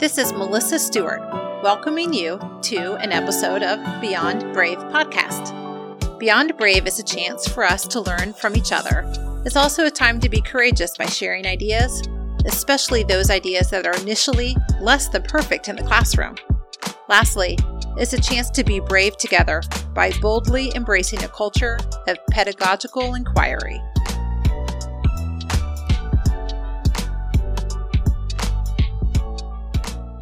This is Melissa Stewart, welcoming you to an episode of Beyond Brave podcast. Beyond Brave is a chance for us to learn from each other. It's also a time to be courageous by sharing ideas, especially those ideas that are initially less than perfect in the classroom. Lastly, it's a chance to be brave together by boldly embracing a culture of pedagogical inquiry.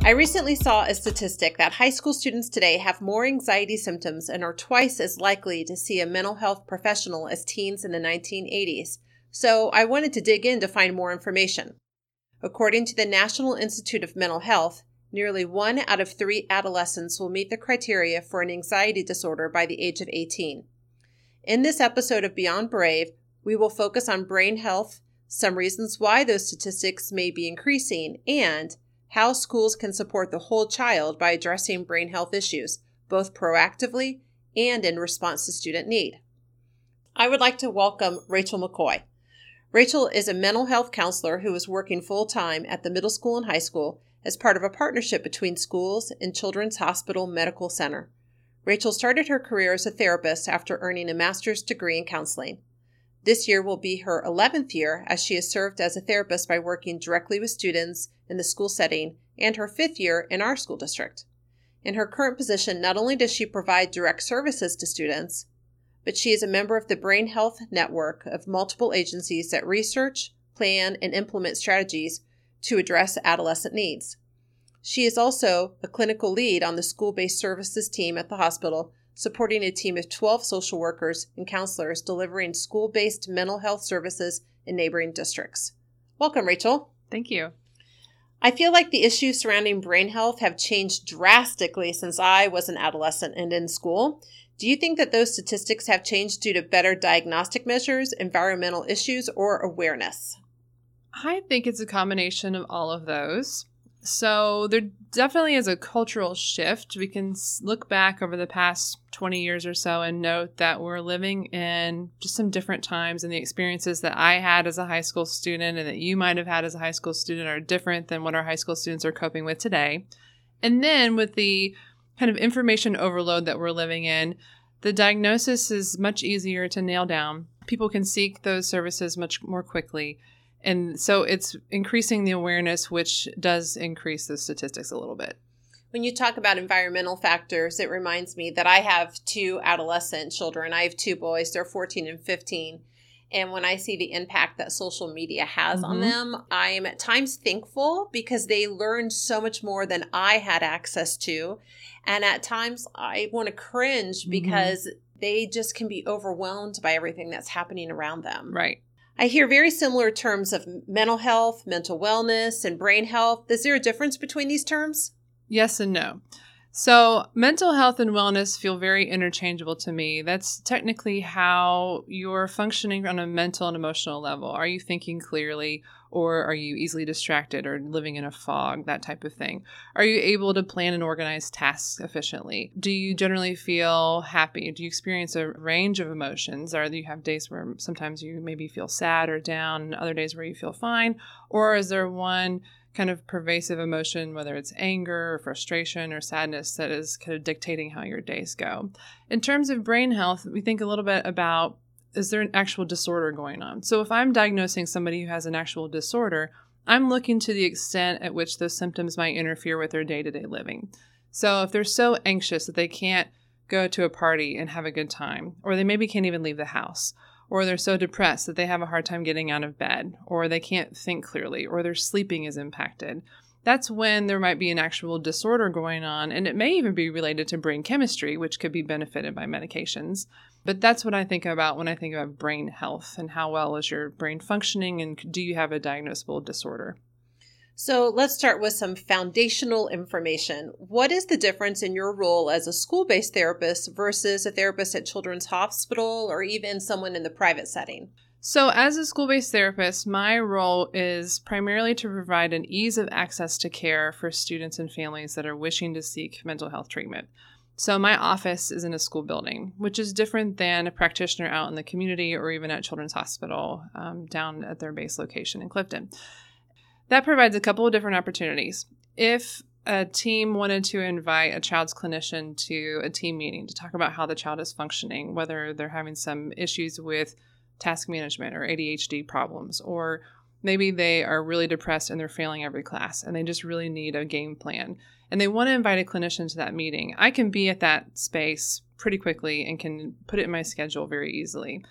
I recently saw a statistic that high school students today have more anxiety symptoms and are twice as likely to see a mental health professional as teens in the 1980s. So I wanted to dig in to find more information. According to the National Institute of Mental Health, nearly one out of three adolescents will meet the criteria for an anxiety disorder by the age of 18. In this episode of Beyond Brave, we will focus on brain health, some reasons why those statistics may be increasing, and how schools can support the whole child by addressing brain health issues, both proactively and in response to student need. I would like to welcome Rachel McCoy. Rachel is a mental health counselor who is working full time at the middle school and high school as part of a partnership between schools and Children's Hospital Medical Center. Rachel started her career as a therapist after earning a master's degree in counseling. This year will be her 11th year as she has served as a therapist by working directly with students in the school setting and her fifth year in our school district. In her current position, not only does she provide direct services to students, but she is a member of the Brain Health Network of multiple agencies that research, plan, and implement strategies to address adolescent needs. She is also a clinical lead on the school based services team at the hospital supporting a team of 12 social workers and counselors delivering school based mental health services in neighboring districts. Welcome, Rachel. Thank you. I feel like the issues surrounding brain health have changed drastically since I was an adolescent and in school. Do you think that those statistics have changed due to better diagnostic measures, environmental issues, or awareness? I think it's a combination of all of those. So there definitely is a cultural shift. We can look back over the past 20 years or so and note that we're living in just some different times and the experiences that I had as a high school student and that you might have had as a high school student are different than what our high school students are coping with today. And then with the kind of information overload that we're living in, the diagnosis is much easier to nail down. People can seek those services much more quickly and so it's increasing the awareness, which does increase the statistics a little bit. When you talk about environmental factors, it reminds me that I have two adolescent children. I have two boys, they're 14 and 15. And when I see the impact that social media has mm-hmm. on them, I am at times thankful because they learn so much more than I had access to. And at times I want to cringe mm-hmm. because they just can be overwhelmed by everything that's happening around them. Right. I hear very similar terms of mental health, mental wellness, and brain health. Is there a difference between these terms? Yes and no. So, mental health and wellness feel very interchangeable to me. That's technically how you're functioning on a mental and emotional level. Are you thinking clearly, or are you easily distracted or living in a fog, that type of thing? Are you able to plan and organize tasks efficiently? Do you generally feel happy? Do you experience a range of emotions? Do you have days where sometimes you maybe feel sad or down, and other days where you feel fine? Or is there one kind of pervasive emotion, whether it's anger or frustration or sadness, that is kind of dictating how your days go. In terms of brain health, we think a little bit about is there an actual disorder going on? So if I'm diagnosing somebody who has an actual disorder, I'm looking to the extent at which those symptoms might interfere with their day to day living. So if they're so anxious that they can't go to a party and have a good time, or they maybe can't even leave the house, or they're so depressed that they have a hard time getting out of bed, or they can't think clearly, or their sleeping is impacted. That's when there might be an actual disorder going on, and it may even be related to brain chemistry, which could be benefited by medications. But that's what I think about when I think about brain health and how well is your brain functioning, and do you have a diagnosable disorder? So let's start with some foundational information. What is the difference in your role as a school based therapist versus a therapist at Children's Hospital or even someone in the private setting? So, as a school based therapist, my role is primarily to provide an ease of access to care for students and families that are wishing to seek mental health treatment. So, my office is in a school building, which is different than a practitioner out in the community or even at Children's Hospital um, down at their base location in Clifton. That provides a couple of different opportunities. if a team wanted to invite a child's clinician to a team meeting to talk about how the child is functioning, whether they're having some issues with task management or ADHD problems, or maybe they are really depressed and they're failing every class and they just really need a game plan and they want to invite a clinician to that meeting, I can be at that space pretty quickly and can put it in my schedule very easily.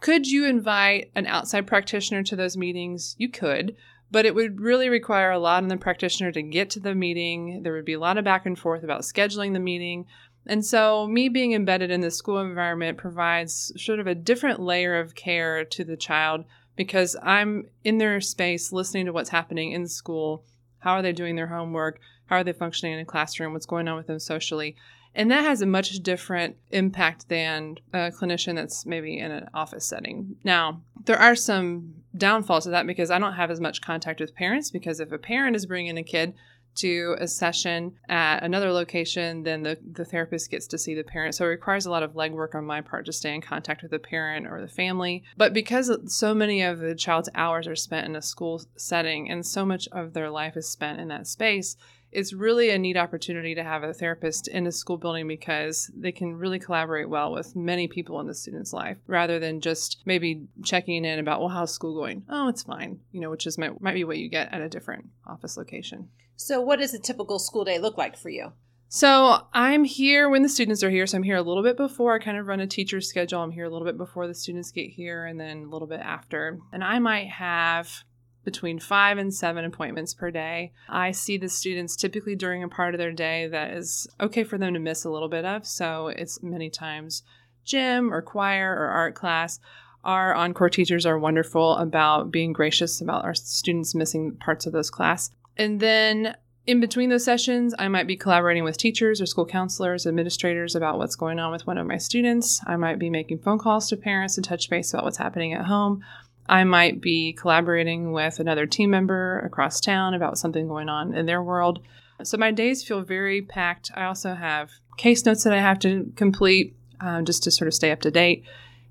Could you invite an outside practitioner to those meetings? You could, but it would really require a lot on the practitioner to get to the meeting. There would be a lot of back and forth about scheduling the meeting. And so, me being embedded in the school environment provides sort of a different layer of care to the child because I'm in their space listening to what's happening in school. How are they doing their homework? How are they functioning in a classroom? What's going on with them socially? And that has a much different impact than a clinician that's maybe in an office setting. Now, there are some downfalls to that because I don't have as much contact with parents. Because if a parent is bringing a kid to a session at another location, then the, the therapist gets to see the parent. So it requires a lot of legwork on my part to stay in contact with the parent or the family. But because so many of the child's hours are spent in a school setting and so much of their life is spent in that space, it's really a neat opportunity to have a therapist in a school building because they can really collaborate well with many people in the student's life rather than just maybe checking in about, well, how's school going? Oh, it's fine, you know, which is might, might be what you get at a different office location. So, what does a typical school day look like for you? So I'm here when the students are here. So I'm here a little bit before. I kind of run a teacher's schedule. I'm here a little bit before the students get here and then a little bit after. And I might have between five and seven appointments per day. I see the students typically during a part of their day that is okay for them to miss a little bit of. So it's many times gym or choir or art class. Our encore teachers are wonderful about being gracious about our students missing parts of those class. And then in between those sessions, I might be collaborating with teachers or school counselors, administrators about what's going on with one of my students. I might be making phone calls to parents to touch base about what's happening at home. I might be collaborating with another team member across town about something going on in their world. So my days feel very packed. I also have case notes that I have to complete um, just to sort of stay up to date,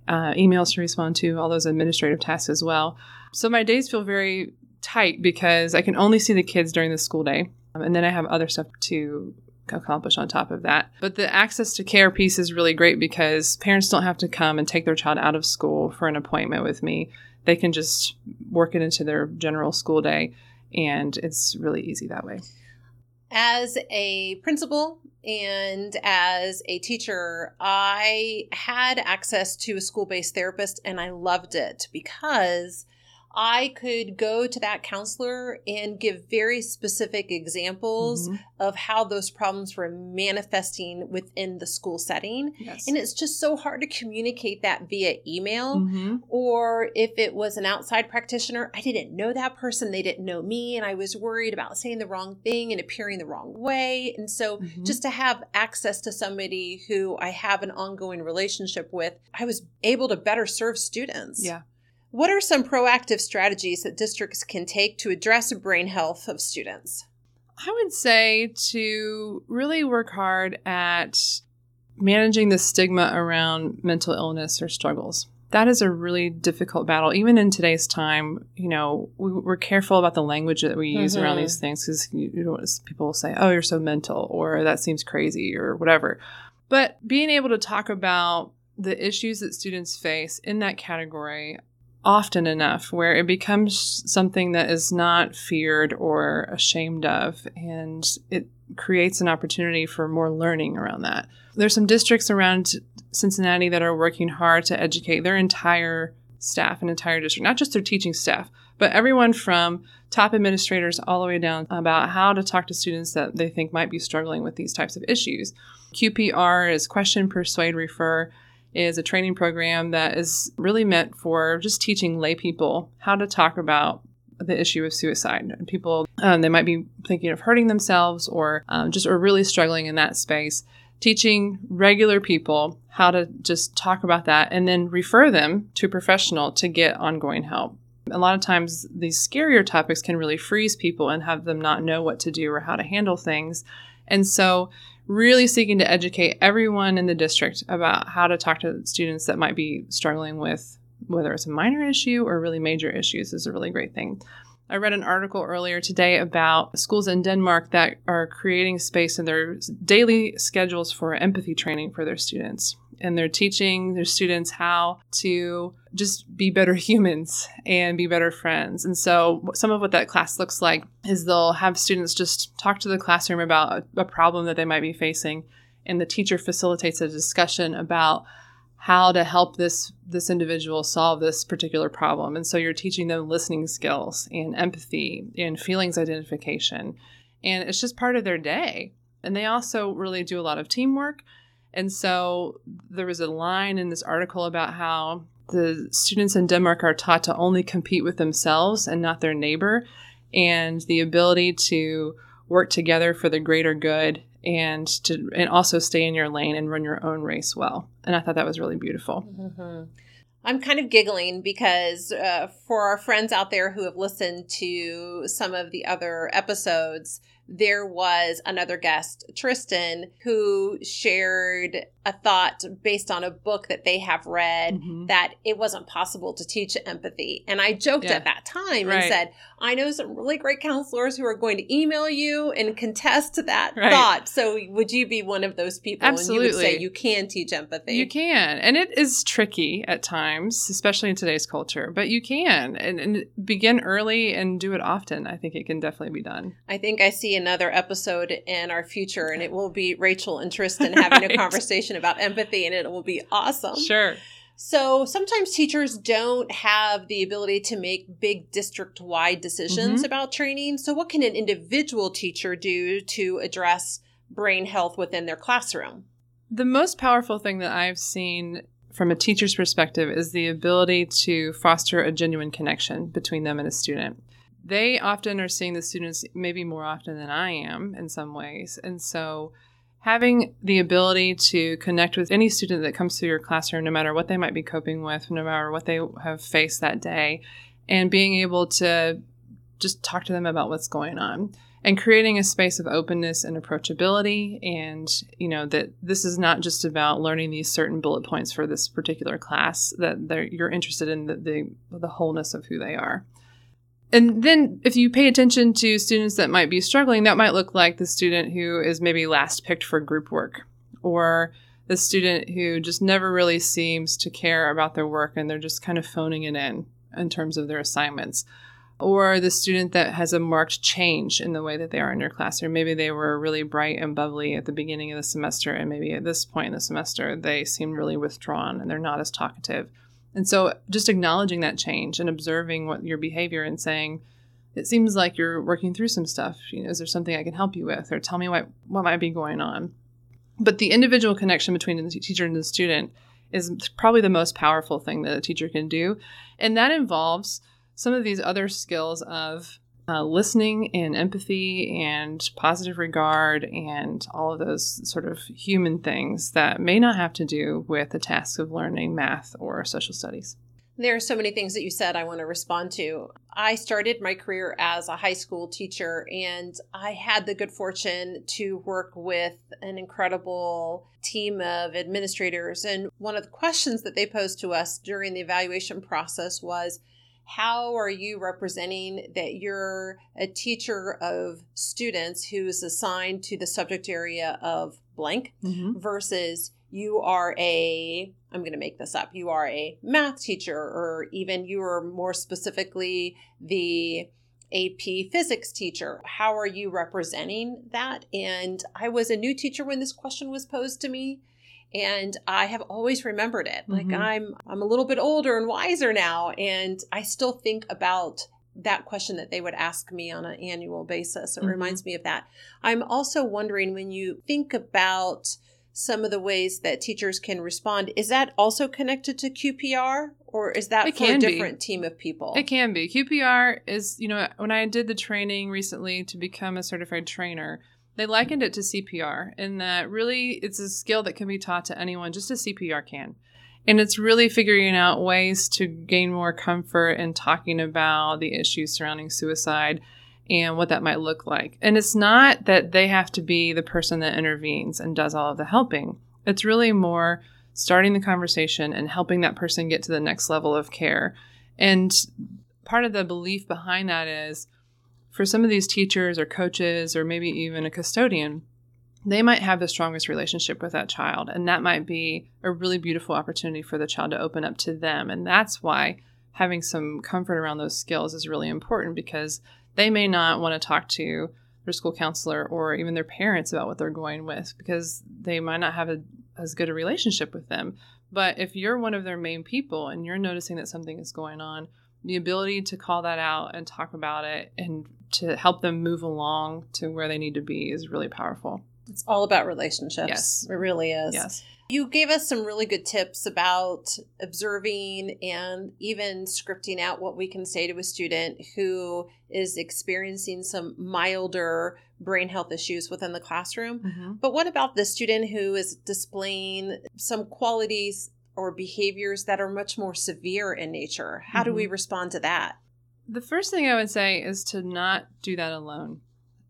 uh, emails to respond to, all those administrative tasks as well. So my days feel very tight because I can only see the kids during the school day. Um, and then I have other stuff to accomplish on top of that. But the access to care piece is really great because parents don't have to come and take their child out of school for an appointment with me they can just work it into their general school day and it's really easy that way. As a principal and as a teacher, I had access to a school based therapist and I loved it because I could go to that counselor and give very specific examples mm-hmm. of how those problems were manifesting within the school setting. Yes. And it's just so hard to communicate that via email. Mm-hmm. Or if it was an outside practitioner, I didn't know that person, they didn't know me, and I was worried about saying the wrong thing and appearing the wrong way. And so mm-hmm. just to have access to somebody who I have an ongoing relationship with, I was able to better serve students. Yeah. What are some proactive strategies that districts can take to address brain health of students? I would say to really work hard at managing the stigma around mental illness or struggles. That is a really difficult battle, even in today's time. You know, we, are careful about the language that we use mm-hmm. around these things because you, you know, people will say, "Oh, you're so mental," or "That seems crazy," or whatever. But being able to talk about the issues that students face in that category, often enough where it becomes something that is not feared or ashamed of and it creates an opportunity for more learning around that. There's some districts around Cincinnati that are working hard to educate their entire staff and entire district, not just their teaching staff, but everyone from top administrators all the way down about how to talk to students that they think might be struggling with these types of issues. QPR is question, persuade, refer is a training program that is really meant for just teaching lay people how to talk about the issue of suicide. People, um, they might be thinking of hurting themselves or um, just are really struggling in that space. Teaching regular people how to just talk about that and then refer them to a professional to get ongoing help. A lot of times, these scarier topics can really freeze people and have them not know what to do or how to handle things. And so, really seeking to educate everyone in the district about how to talk to students that might be struggling with whether it's a minor issue or really major issues is a really great thing. I read an article earlier today about schools in Denmark that are creating space in their daily schedules for empathy training for their students. And they're teaching their students how to just be better humans and be better friends. And so, some of what that class looks like is they'll have students just talk to the classroom about a, a problem that they might be facing, and the teacher facilitates a discussion about how to help this this individual solve this particular problem. And so you're teaching them listening skills and empathy and feelings identification. And it's just part of their day. And they also really do a lot of teamwork and so there was a line in this article about how the students in Denmark are taught to only compete with themselves and not their neighbor and the ability to work together for the greater good and to and also stay in your lane and run your own race well. And I thought that was really beautiful. Mm-hmm. I'm kind of giggling because uh, for our friends out there who have listened to some of the other episodes, there was another guest, Tristan, who shared a thought based on a book that they have read mm-hmm. that it wasn't possible to teach empathy. And I joked yeah. at that time right. and said, I know some really great counselors who are going to email you and contest that right. thought. So would you be one of those people? Absolutely. And you would say you can teach empathy. You can. And it is tricky at times, especially in today's culture, but you can and, and begin early and do it often. I think it can definitely be done. I think I see another episode in our future and it will be Rachel and Tristan having right. a conversation about empathy and it will be awesome. Sure. So sometimes teachers don't have the ability to make big district wide decisions mm-hmm. about training. So, what can an individual teacher do to address brain health within their classroom? The most powerful thing that I've seen from a teacher's perspective is the ability to foster a genuine connection between them and a student. They often are seeing the students maybe more often than I am in some ways. And so having the ability to connect with any student that comes through your classroom, no matter what they might be coping with, no matter what they have faced that day, and being able to just talk to them about what's going on and creating a space of openness and approachability and you know that this is not just about learning these certain bullet points for this particular class that you're interested in the, the, the wholeness of who they are and then if you pay attention to students that might be struggling, that might look like the student who is maybe last picked for group work or the student who just never really seems to care about their work and they're just kind of phoning it in in terms of their assignments. Or the student that has a marked change in the way that they are in your classroom. Maybe they were really bright and bubbly at the beginning of the semester, and maybe at this point in the semester, they seem really withdrawn and they're not as talkative. And so just acknowledging that change and observing what your behavior and saying, it seems like you're working through some stuff. You know, is there something I can help you with? Or tell me what, what might be going on. But the individual connection between the teacher and the student is probably the most powerful thing that a teacher can do. And that involves some of these other skills of uh, listening and empathy and positive regard and all of those sort of human things that may not have to do with the task of learning math or social studies. There are so many things that you said I want to respond to. I started my career as a high school teacher, and I had the good fortune to work with an incredible team of administrators. And one of the questions that they posed to us during the evaluation process was how are you representing that you're a teacher of students who's assigned to the subject area of blank mm-hmm. versus you are a i'm going to make this up you are a math teacher or even you are more specifically the AP physics teacher. How are you representing that? And I was a new teacher when this question was posed to me and I have always remembered it. Like mm-hmm. I'm I'm a little bit older and wiser now and I still think about that question that they would ask me on an annual basis. It mm-hmm. reminds me of that. I'm also wondering when you think about some of the ways that teachers can respond, is that also connected to QPR or is that it for a different be. team of people? It can be. QPR is, you know, when I did the training recently to become a certified trainer, they likened it to CPR in that really it's a skill that can be taught to anyone, just as CPR can. And it's really figuring out ways to gain more comfort in talking about the issues surrounding suicide and what that might look like. And it's not that they have to be the person that intervenes and does all of the helping. It's really more starting the conversation and helping that person get to the next level of care. And part of the belief behind that is for some of these teachers or coaches or maybe even a custodian, they might have the strongest relationship with that child. And that might be a really beautiful opportunity for the child to open up to them. And that's why having some comfort around those skills is really important because they may not want to talk to their school counselor or even their parents about what they're going with because they might not have a, as good a relationship with them. But if you're one of their main people and you're noticing that something is going on, the ability to call that out and talk about it and to help them move along to where they need to be is really powerful. It's all about relationships. Yes. It really is. Yes. You gave us some really good tips about observing and even scripting out what we can say to a student who is experiencing some milder brain health issues within the classroom. Mm-hmm. But what about the student who is displaying some qualities or behaviors that are much more severe in nature? How do we Mm-hmm. respond to that? The first thing I would say is to not do that alone.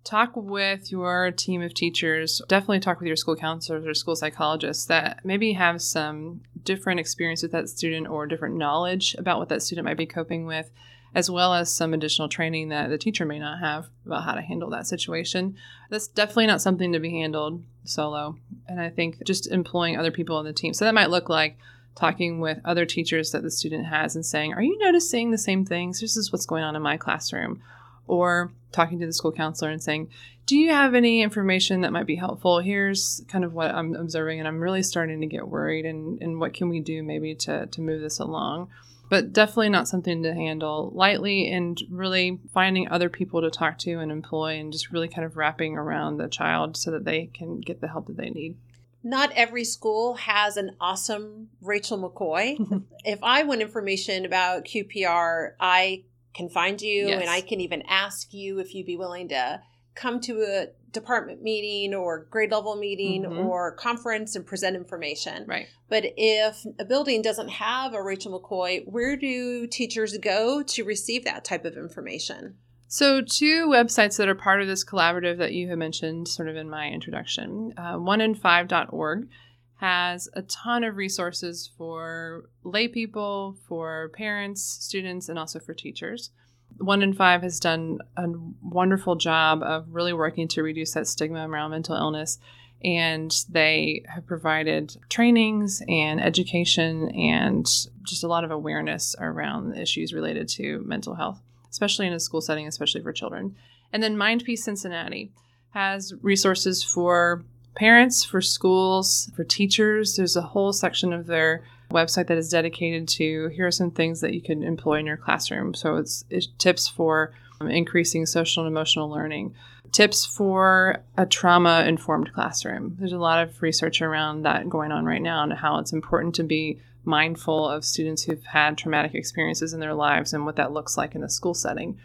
Talk with your team of teachers. Definitely talk with your school counselors or school psychologists that maybe have some different experience with that student or different knowledge about what that student might be coping with, as well as some additional training that the teacher may not have about how to handle that situation. That's definitely not something to be handled solo. And I think just employing other people on the team. So that might look like talking with other teachers that the student has and saying, Are you noticing the same things? This is what's going on in my classroom. Or talking to the school counselor and saying, Do you have any information that might be helpful? Here's kind of what I'm observing, and I'm really starting to get worried. And, and what can we do maybe to, to move this along? But definitely not something to handle lightly and really finding other people to talk to and employ and just really kind of wrapping around the child so that they can get the help that they need. Not every school has an awesome Rachel McCoy. if I want information about QPR, I can find you Yes. and I can even ask you if you'd be willing to come to a department meeting or grade level meeting Mhm. or conference and present information. Right. But if a building doesn't have a Rachel McCoy, where do teachers go to receive that type of information? So, two websites that are part of this collaborative that you have mentioned sort of in my introduction. Uh, oneinfive.org has a ton of resources for lay people, for parents, students, and also for teachers. One in Five has done a wonderful job of really working to reduce that stigma around mental illness. And they have provided trainings and education and just a lot of awareness around issues related to mental health especially in a school setting, especially for children. And then Mind Cincinnati has resources for parents, for schools, for teachers. There's a whole section of their website that is dedicated to here are some things that you can employ in your classroom. So it's, it's tips for um, increasing social and emotional learning, tips for a trauma informed classroom. There's a lot of research around that going on right now and how it's important to be mindful of students who've had traumatic experiences in their lives and what that looks like in a school setting.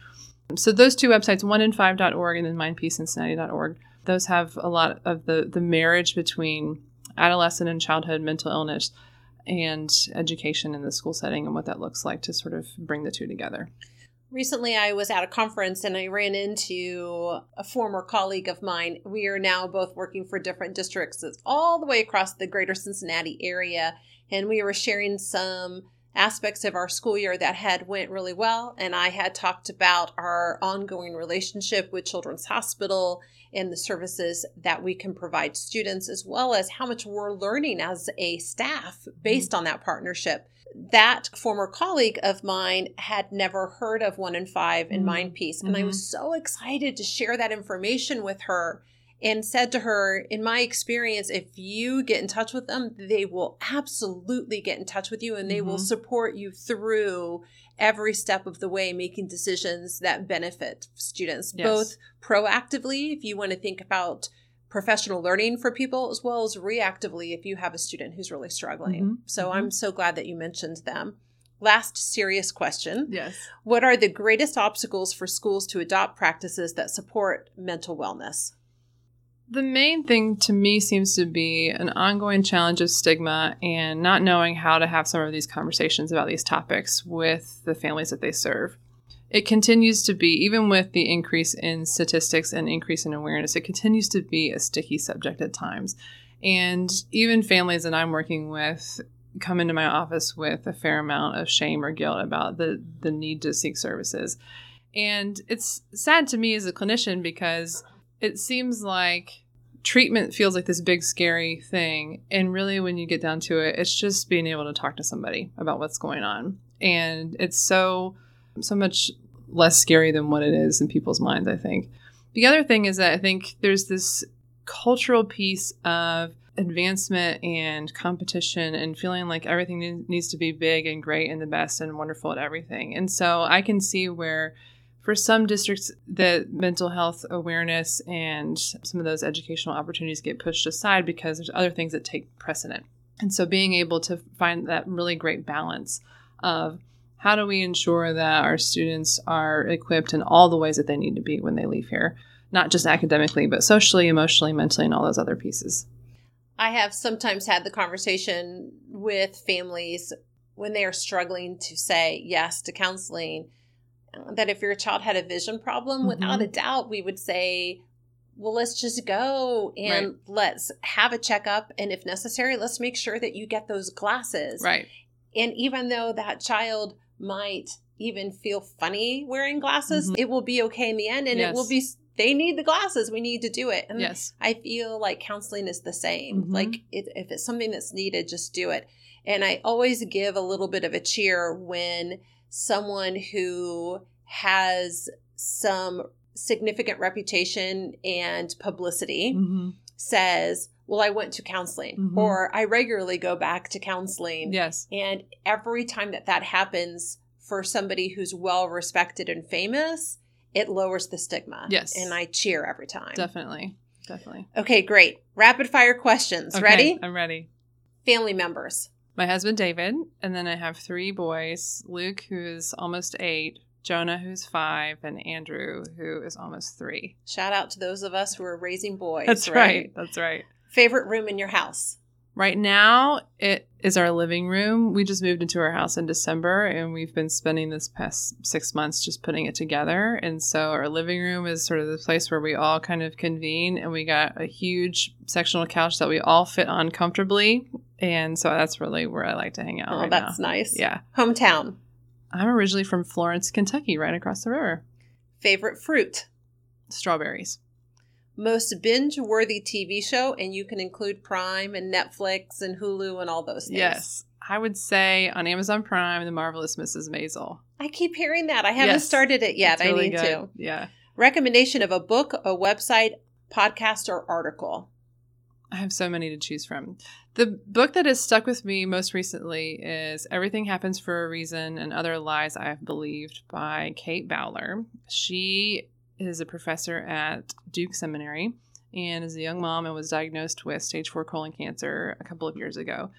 So those two websites, oneinfive.org and then mindpeacecincinnati.org, those have a lot of the, the marriage between adolescent and childhood mental illness and education in the school setting and what that looks like to sort of bring the two together. Recently, I was at a conference and I ran into a former colleague of mine. We are now both working for different districts It's all the way across the greater Cincinnati area. And we were sharing some aspects of our school year that had went really well. And I had talked about our ongoing relationship with Children's Hospital and the services that we can provide students, as well as how much we're learning as a staff based on that partnership that former colleague of mine had never heard of one in five in Mhm. mind peace and i Mhm. was so excited to share that information with her and said to her in my experience if you get in touch with them they will absolutely get in touch with you and they will Mhm. support you through every step of the way making decisions that benefit students Yes. both proactively if you want to think about professional learning for people as well as reactively if you have a student who's really struggling. Mhm. So Mhm. I'm so glad that you mentioned them. Last serious question. Yes. What are the greatest obstacles for schools to adopt practices that support mental wellness? The main thing to me seems to be an ongoing challenge of stigma and not knowing how to have some of these conversations about these topics with the families that they serve. It continues to be, even with the increase in statistics and increase in awareness, it continues to be a sticky subject at times. And even families that I'm working with come into my office with a fair amount of shame or guilt about the the need to seek services. And it's sad to me as a clinician because it seems like treatment feels like this big scary thing and really when you get down to it it's just being able to talk to somebody about what's going on and it's so so much less scary than what it is in people's minds i think the other thing is that i think there's this cultural piece of advancement and competition and feeling like everything needs to be big and great and the best and wonderful at everything. And so I can see where for some districts the mental health awareness and some of those educational opportunities get pushed aside because there's other things that take precedent. And so being able to find that really great balance of how do we ensure that our students are equipped in all the ways that they need to be when they leave here, not just academically, but socially, emotionally, mentally, and all those other pieces. I have sometimes had the conversation with families when they are struggling to say yes to counseling that if your child had a vision problem, mm-hmm. without a doubt, we would say, well, let's just go and right. let's have a checkup. And if necessary, let's make sure that you get those glasses. Right. And even though that child might even feel funny wearing glasses, mm-hmm. it will be okay in the end and yes. it will be they need the glasses. We need to do it. And yes. I feel like counseling is the same. Mm-hmm. Like it, if it's something that's needed, just do it. And I always give a little bit of a cheer when someone who has some significant reputation and publicity mm-hmm. says, well, I went to counseling mm-hmm. or I regularly go back to counseling. Yes. And every time that that happens for somebody who's well respected and famous, it lowers the stigma. Yes. And I cheer every time. Definitely. Definitely. Okay, great. Rapid fire questions. Okay, ready? I'm ready. Family members. My husband David, and then I have three boys Luke, who's almost eight, Jonah, who's five, and Andrew, who is almost three. Shout out to those of us who are raising boys. That's right. right. That's right. Favorite room in your house? Right now, it is our living room. We just moved into our house in December and we've been spending this past six months just putting it together. And so, our living room is sort of the place where we all kind of convene and we got a huge sectional couch that we all fit on comfortably. And so, that's really where I like to hang out. Oh, right that's now. nice. Yeah. Hometown? I'm originally from Florence, Kentucky, right across the river. Favorite fruit? Strawberries most binge worthy TV show, and you can include Prime and Netflix and Hulu and all those things. Yes. I would say on Amazon Prime, The Marvelous Mrs. Maisel. I keep hearing that. I haven't yes. started it yet. Really I need good. to. Yeah. Recommendation of a book, a website, podcast, or article. I have so many to choose from. The book that has stuck with me most recently is Everything Happens for a Reason and Other Lies I Have Believed by Kate Bowler. She is a professor at Duke Seminary and is a young mom and was diagnosed with stage four colon cancer a couple of years ago.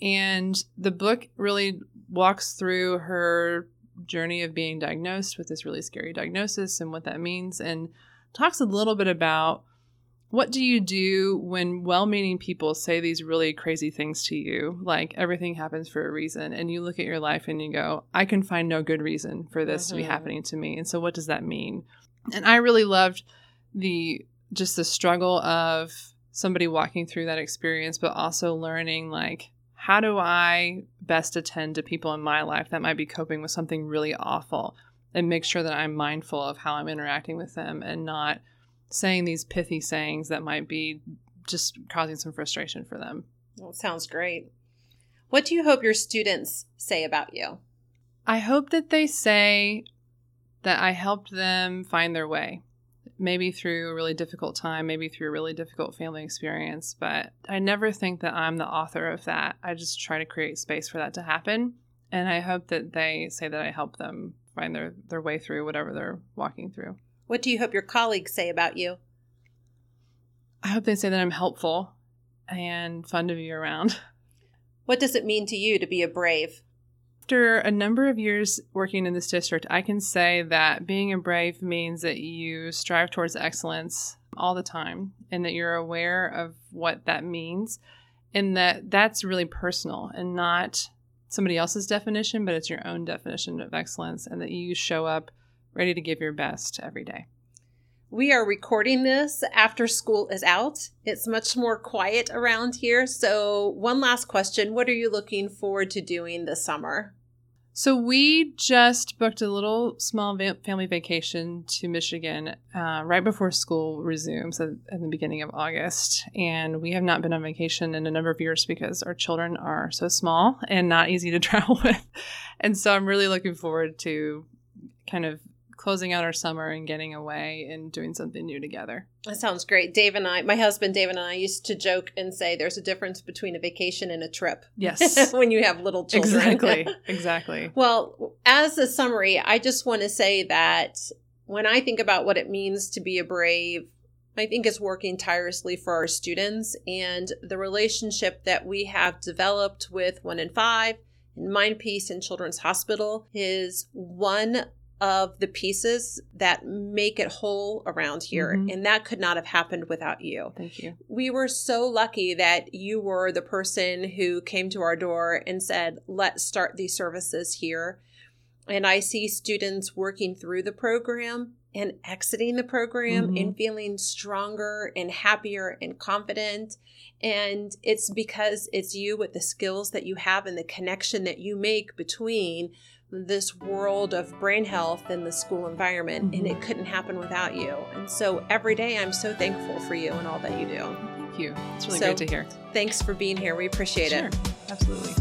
And the book really walks through her journey of being diagnosed with this really scary diagnosis and what that means, and talks a little bit about what do you do when well-meaning people say these really crazy things to you like everything happens for a reason and you look at your life and you go i can find no good reason for this mm-hmm. to be mm-hmm. happening to me and so what does that mean and I really loved the just the struggle of somebody walking through that experience, but also learning like how do I best attend to people in my life that might be coping with something really awful and make sure that I'm mindful of how I'm interacting with them and not saying these pithy sayings that might be just causing some frustration for them. Well, sounds great. What do you hope your students say about you? I hope that they say that I helped them find their way. Maybe through a really difficult time, maybe through a really difficult family experience, but I never think that I'm the author of that. I just try to create space for that to happen. And I hope that they say that I help them find their, their way through whatever they're walking through. What do you hope your colleagues say about you? I hope they say that I'm helpful and fun to be around. What does it mean to you to be a brave? After a number of years working in this district, I can say that being a brave means that you strive towards excellence all the time and that you're aware of what that means and that that's really personal and not somebody else's definition, but it's your own definition of excellence and that you show up ready to give your best every day. we are recording this after school is out. It's much more quiet around here. So, one last question What are you looking forward to doing this summer? So we just booked a little small va- family vacation to Michigan uh, right before school resumes at, at, the beginning of August, and we have not been on vacation in a number of years because our children are so small and not easy to travel with, and so I'm really looking forward to kind of closing out our summer and getting away and doing something new together. That sounds great. Dave and I, my husband Dave and I used to joke and say there's a difference between a vacation and a trip. Yes. when you have little children. Exactly. Exactly. well, as a summary, I just want to say that when I think about what it means to be a brave, I think it's working tirelessly for our students and the relationship that we have developed with One in Five and Mind Peace and Children's Hospital is one of the pieces that make it whole around here. Mm-hmm. And that could not have happened without you. Thank you. We were so lucky that you were the person who came to our door and said, let's start these services here. And I see students working through the program and exiting the program mm-hmm. and feeling stronger and happier and confident. And it's because it's you with the skills that you have and the connection that you make between this world of brain health in the school environment, mm-hmm. and it couldn't happen without you. And so every day I'm so thankful for you and all that you do. Thank you. It's really so, great to hear. Thanks for being here. We appreciate sure. it. Absolutely.